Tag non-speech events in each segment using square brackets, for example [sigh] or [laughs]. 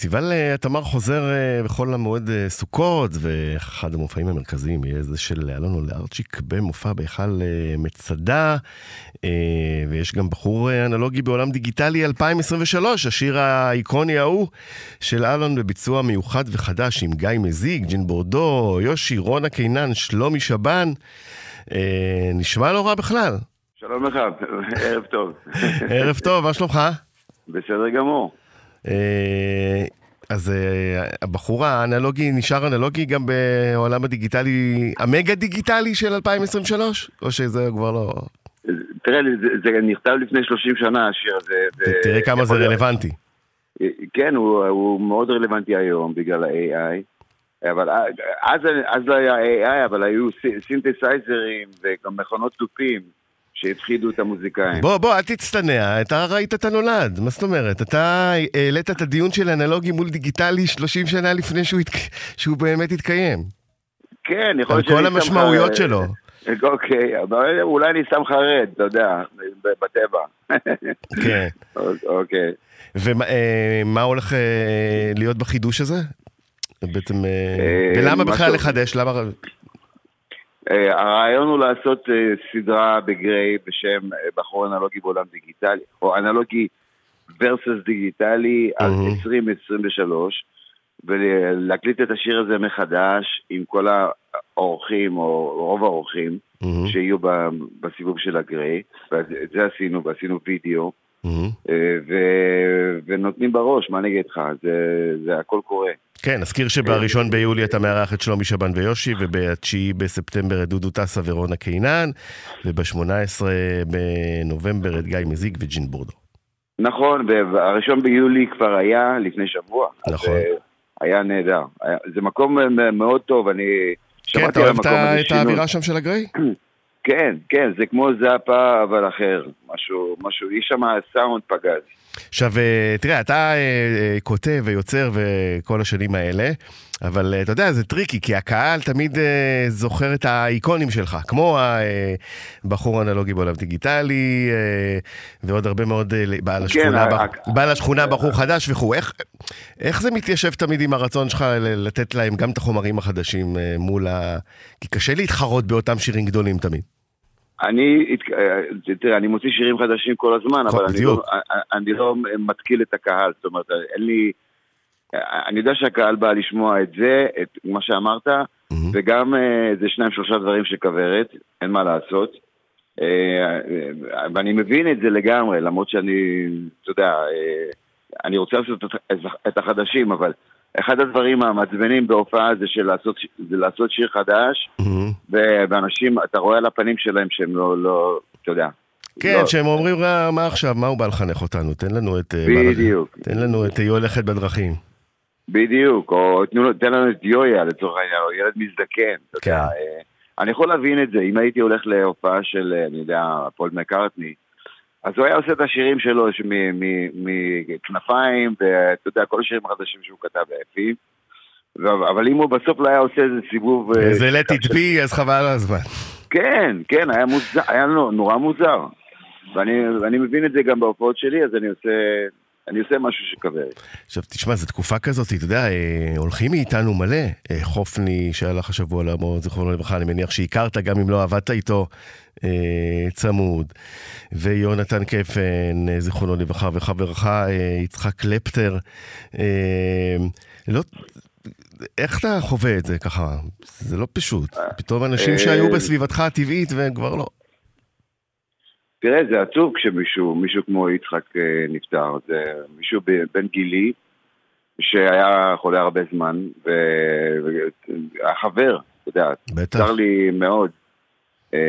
פסטיבל אה, התמר חוזר אה, בכל המועד אה, סוכות, ואחד המופעים המרכזיים יהיה זה של אלונו לארצ'יק במופע בהיכל מצדה, ויש גם בחור אנלוגי בעולם דיגיטלי 2023, השיר האיקוני ההוא של אלון בביצוע מיוחד וחדש עם גיא מזיג, ג'ין בורדו, יושי, רונה קינן, שלומי שבן. נשמע לא רע בכלל. שלום לך, ערב טוב. ערב טוב, מה שלומך? בסדר גמור. אה, אז אה, הבחור האנלוגי נשאר אנלוגי גם בעולם הדיגיטלי, המגה דיגיטלי של 2023? או שזה כבר לא... תראה, זה, זה נכתב לפני 30 שנה השיר הזה. תראה כמה זה רלוונטי. כן, הוא, הוא מאוד רלוונטי היום בגלל ה-AI. אבל אז, אז לא היה AI, אבל היו סינתסייזרים וגם מכונות תופים. שהפחידו את המוזיקאים. בוא, בוא, אל תצטנע, אתה ראית את הנולד, מה זאת אומרת? אתה העלית את הדיון של אנלוגי מול דיגיטלי 30 שנה לפני שהוא, התק... שהוא באמת התקיים. כן, יכול להיות שאני על כל המשמעויות שלו. [laughs] אוקיי, אבל אולי אני שם חרד, אתה יודע, בטבע. [laughs] כן. [laughs] אוקיי. ומה אה, הולך אה, להיות בחידוש הזה? בעצם, אה, ולמה בכלל לחדש? למה... אה, הרעיון הוא לעשות אה, סדרה בגריי בשם אה, בחור אנלוגי בעולם דיגיטלי, או אנלוגי ורסוס דיגיטלי על 2023, ולהקליט את השיר הזה מחדש עם כל האורחים, או רוב האורחים, שיהיו בסיבוב של הגריי, ואת זה עשינו, ועשינו וידאו. ונותנים בראש, מה אני אגיד לך, זה הכל קורה. כן, נזכיר שבראשון ביולי אתה מארח את שלומי שבן ויושי, ובתשיעי בספטמבר את דודו טסה ורונה קינן, וב-18 בנובמבר את גיא מזיג וג'ין בורדו. נכון, והראשון ביולי כבר היה לפני שבוע. נכון. אז, היה נהדר. זה מקום מאוד טוב, אני כן, שמעתי על המקום הזה. כן, אתה אוהב את האווירה שם של הגריי? כן, כן, זה כמו זאפה אבל אחר. משהו, משהו, יש שם סאונד פגז. עכשיו, אה, תראה, אתה אה, אה, כותב ויוצר וכל השנים האלה, אבל אתה יודע, זה טריקי, כי הקהל תמיד זוכר את האיקונים שלך, כמו הבחור האנלוגי בעולם דיגיטלי, ועוד הרבה מאוד בעל כן, השכונה, כן, בעל השכונה, בחור חדש וכו'. איך, איך זה מתיישב תמיד עם הרצון שלך לתת להם גם את החומרים החדשים מול ה... כי קשה להתחרות באותם שירים גדולים תמיד. אני, תראה, אני מוציא שירים חדשים כל הזמן, אבל אני לא, אני לא מתקיל את הקהל, זאת אומרת, אין לי... אני יודע שהקהל בא לשמוע את זה, את מה שאמרת, וגם אה, זה שניים שלושה דברים של כוורת, אין מה לעשות. אה, ואני מבין את זה לגמרי, למרות שאני, אתה יודע, אה, אני רוצה לעשות את החדשים, אבל אחד הדברים המעצבנים בהופעה זה של לעשות, זה לעשות שיר חדש, mm-hmm. ואנשים, אתה רואה על הפנים שלהם שהם לא, לא אתה יודע. כן, לא... שהם אומרים, מה עכשיו, מה הוא בא לחנך אותנו? תן לנו את... אה, בדיוק. תן לנו את היא הולכת בדרכים. בדיוק, או תנו, תן לנו את יויה לצורך העניין, או ילד מזדקן. כן. יודע, אה, אני יכול להבין את זה, אם הייתי הולך להופעה של, אה, אני יודע, פול מקארטני, אז הוא היה עושה את השירים שלו מכנפיים, ואתה יודע, כל השירים החדשים שהוא כתב היפים. אבל אם הוא בסוף לא היה עושה איזה סיבוב... אה, איזה let it be, אז חבל על הזמן. כן, כן, היה, מוזר, היה נורא מוזר. ואני, ואני מבין את זה גם בהופעות שלי, אז אני עושה אני עושה משהו שכוורת. עכשיו, תשמע, זו תקופה כזאת, אתה יודע, אה, הולכים מאיתנו מלא. אה, חופני, שהלך השבוע לעמו, זיכרונו לברכה, אני מניח שהכרת, גם אם לא עבדת איתו אה, צמוד. ויונתן קפן, זיכרונו לברכה, וחברך יצחק קלפטר. לא... איך אתה חווה את זה ככה? זה לא פשוט. פתאום אנשים שהיו בסביבתך הטבעית והם כבר לא. תראה, זה עצוב כשמישהו, מישהו כמו יצחק אה, נפטר, זה מישהו בן גילי שהיה חולה הרבה זמן, והחבר, אתה יודע, בטח. צר לי מאוד, אה,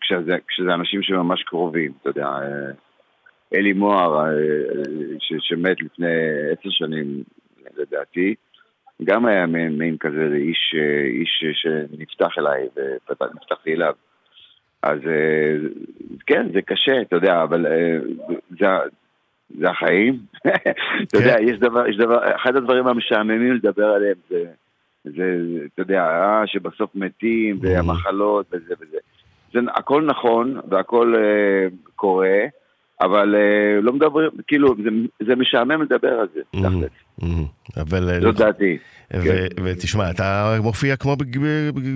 כשזה, כשזה אנשים שממש קרובים, אתה יודע, אה, אלי מוהר, ש, שמת לפני עשר שנים, לדעתי, גם היה מין כזה איש, איש שנפתח אליי ונפתחתי אליו. אז אה, כן, זה קשה, אתה יודע, אבל אה, זה, זה החיים. [laughs] אתה יודע, כן. יש דבר, יש דבר, אחד הדברים המשעממים לדבר עליהם זה, זה, אתה יודע, אה, שבסוף מתים, והמחלות וזה וזה. זה הכל נכון והכל uh, קורה, אבל uh, לא מדברים, כאילו, זה, זה משעמם לדבר על זה, mm-hmm, mm-hmm. אבל... זו דעתי. כן. ותשמע, אתה מופיע כמו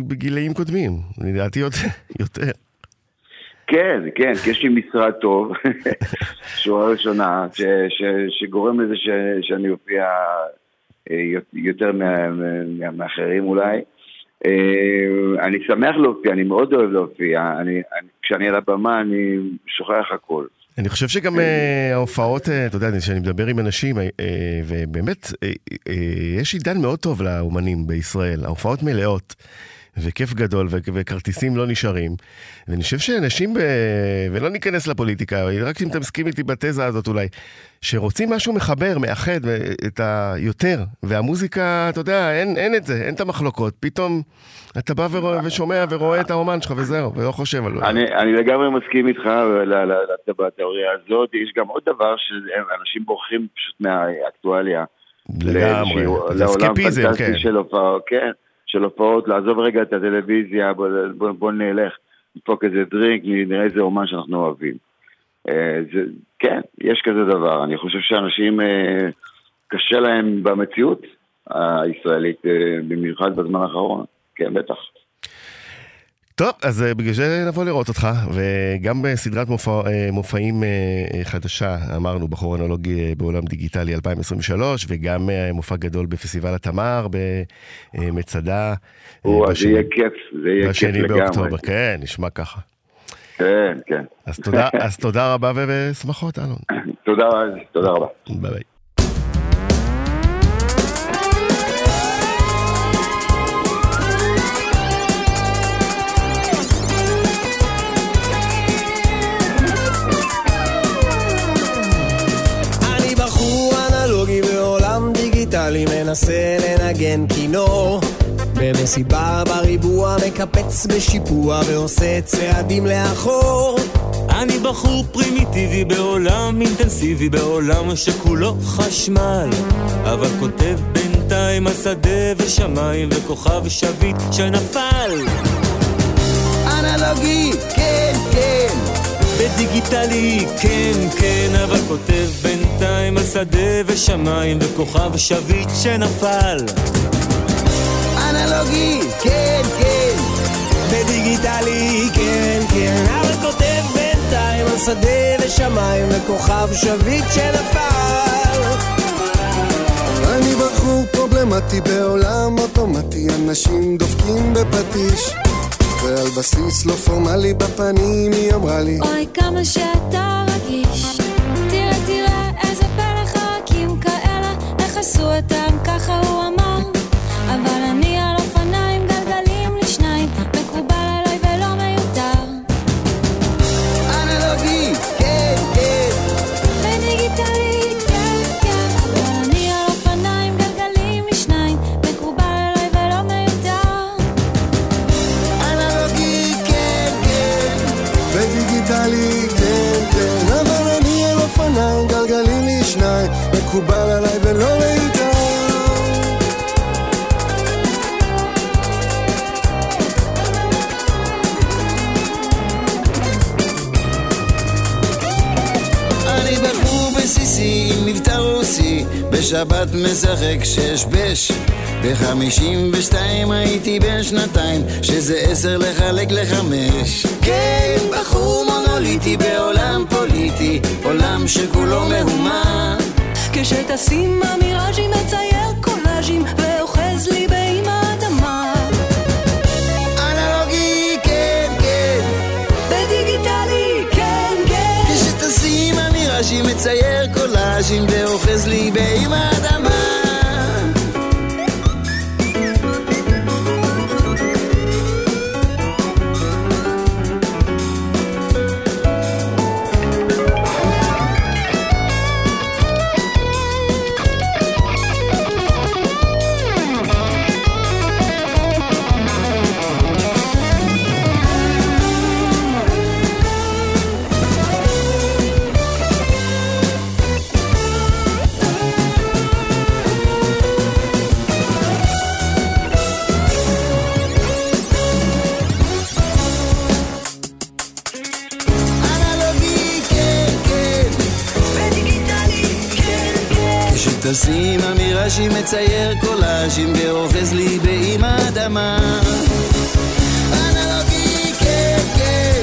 בגילאים קודמים, לדעתי יותר. [laughs] כן, כן, כי יש לי משרד טוב, [laughs] שורה ראשונה, ש, ש, שגורם לזה ש, שאני אופיע אה, יותר מאחרים אולי. אה, אני שמח להופיע, אני מאוד אוהב להופיע, אני, אני, כשאני על הבמה אני שוכח הכל. אני חושב שגם uh, ההופעות, אתה יודע, כשאני מדבר עם אנשים, ובאמת, יש עידן מאוד טוב לאומנים בישראל, ההופעות מלאות. וכיף גדול, וכרטיסים לא נשארים. ואני חושב שאנשים, ב... ולא ניכנס לפוליטיקה, רק אם אתה מסכים איתי בתזה הזאת אולי, שרוצים משהו מחבר, מאחד את היותר, והמוזיקה, אתה יודע, אין, אין את זה, אין את המחלוקות. פתאום אתה בא ורואה, ושומע ורואה את האומן שלך וזהו, ולא חושב על... אני, אני לגמרי מסכים איתך בתיאוריה הזאת. יש גם עוד דבר, שאנשים בורחים פשוט מהאקטואליה. לגמרי, זה סקפיזם, כן. של הופעה, כן. של הופעות, לעזוב רגע את הטלוויזיה, בוא, בוא, בוא נלך, נדפוק איזה דרינק, נראה איזה אומן שאנחנו אוהבים. אה, זה, כן, יש כזה דבר. אני חושב שאנשים, אה, קשה להם במציאות הישראלית, אה, במיוחד בזמן האחרון. כן, בטח. טוב, אז אה, בגלל זה נבוא לראות אותך, וגם בסדרת מופע, אה, מופעים אה, חדשה, אמרנו, בכרונולוגי בעולם דיגיטלי 2023, וגם מופע גדול בפסטיבל התמר במצדה. או, זה יהיה כיף, זה יהיה כיף לגמרי. בשני באוקטובר, כן, נשמע ככה. כן, כן. אז תודה, אז [laughs] תודה רבה ושמחות, אלון. תודה, תודה רבה. ביי ביי. לנגן כינור במסיבה בריבוע מקפץ בשיפוע ועושה צעדים לאחור. אני בחור פרימיטיבי בעולם אינטנסיבי בעולם שכולו חשמל. אבל כותב בינתיים על שדה ושמיים וכוכב שביט שנפל. אנלוגי, כן, כן. בדיגיטלי, כן, כן, אבל כותב בינתיים על שדה ושמיים וכוכב שביט שנפל. אנלוגי, כן, כן, בדיגיטלי, כן, כן, אבל כותב בינתיים על שדה ושמיים וכוכב שביט שנפל. אני בחור פרובלמטי בעולם אוטומטי, אנשים דופקים בפטיש. ועל בסיס לא פורמלי בפנים היא אמרה לי אוי כמה שאתה רגיש עשו אותם ככה הוא אמר. אבל אני על אופניים גלגלים לשניים מקובל עליי ולא מיותר. אנלוגי כן כן. ודיגיטלי כן כן. אבל אני על אופניים גלגלים לשניים מקובל עליי ולא מיותר. אנלוגי כן כן. ודיגיטלי כן כן. אבל אני על אופניים גלגלים לשניים מקובל עליי ולא מיותר בשבת משחק שש בש. בחמישים ושתיים הייתי בן שנתיים שזה עשר לחלק לחמש. כן, בחור מונוליטי בעולם פוליטי עולם שכולו מהומה. כשטסים המיראז'ים מצייר קולאז'ים ואוחז קולאז'ים ואוחז לי באם האדמה כשתשים אמירה מצייר קולאז'ים ואוחז לי באם האדמה. אנלוגי כן כן.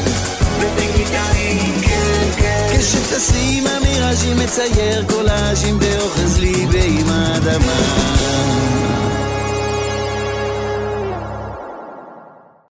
וטכניקלי כן כן. כשתשים אמירה מצייר קולאז'ים ואוחז לי באם האדמה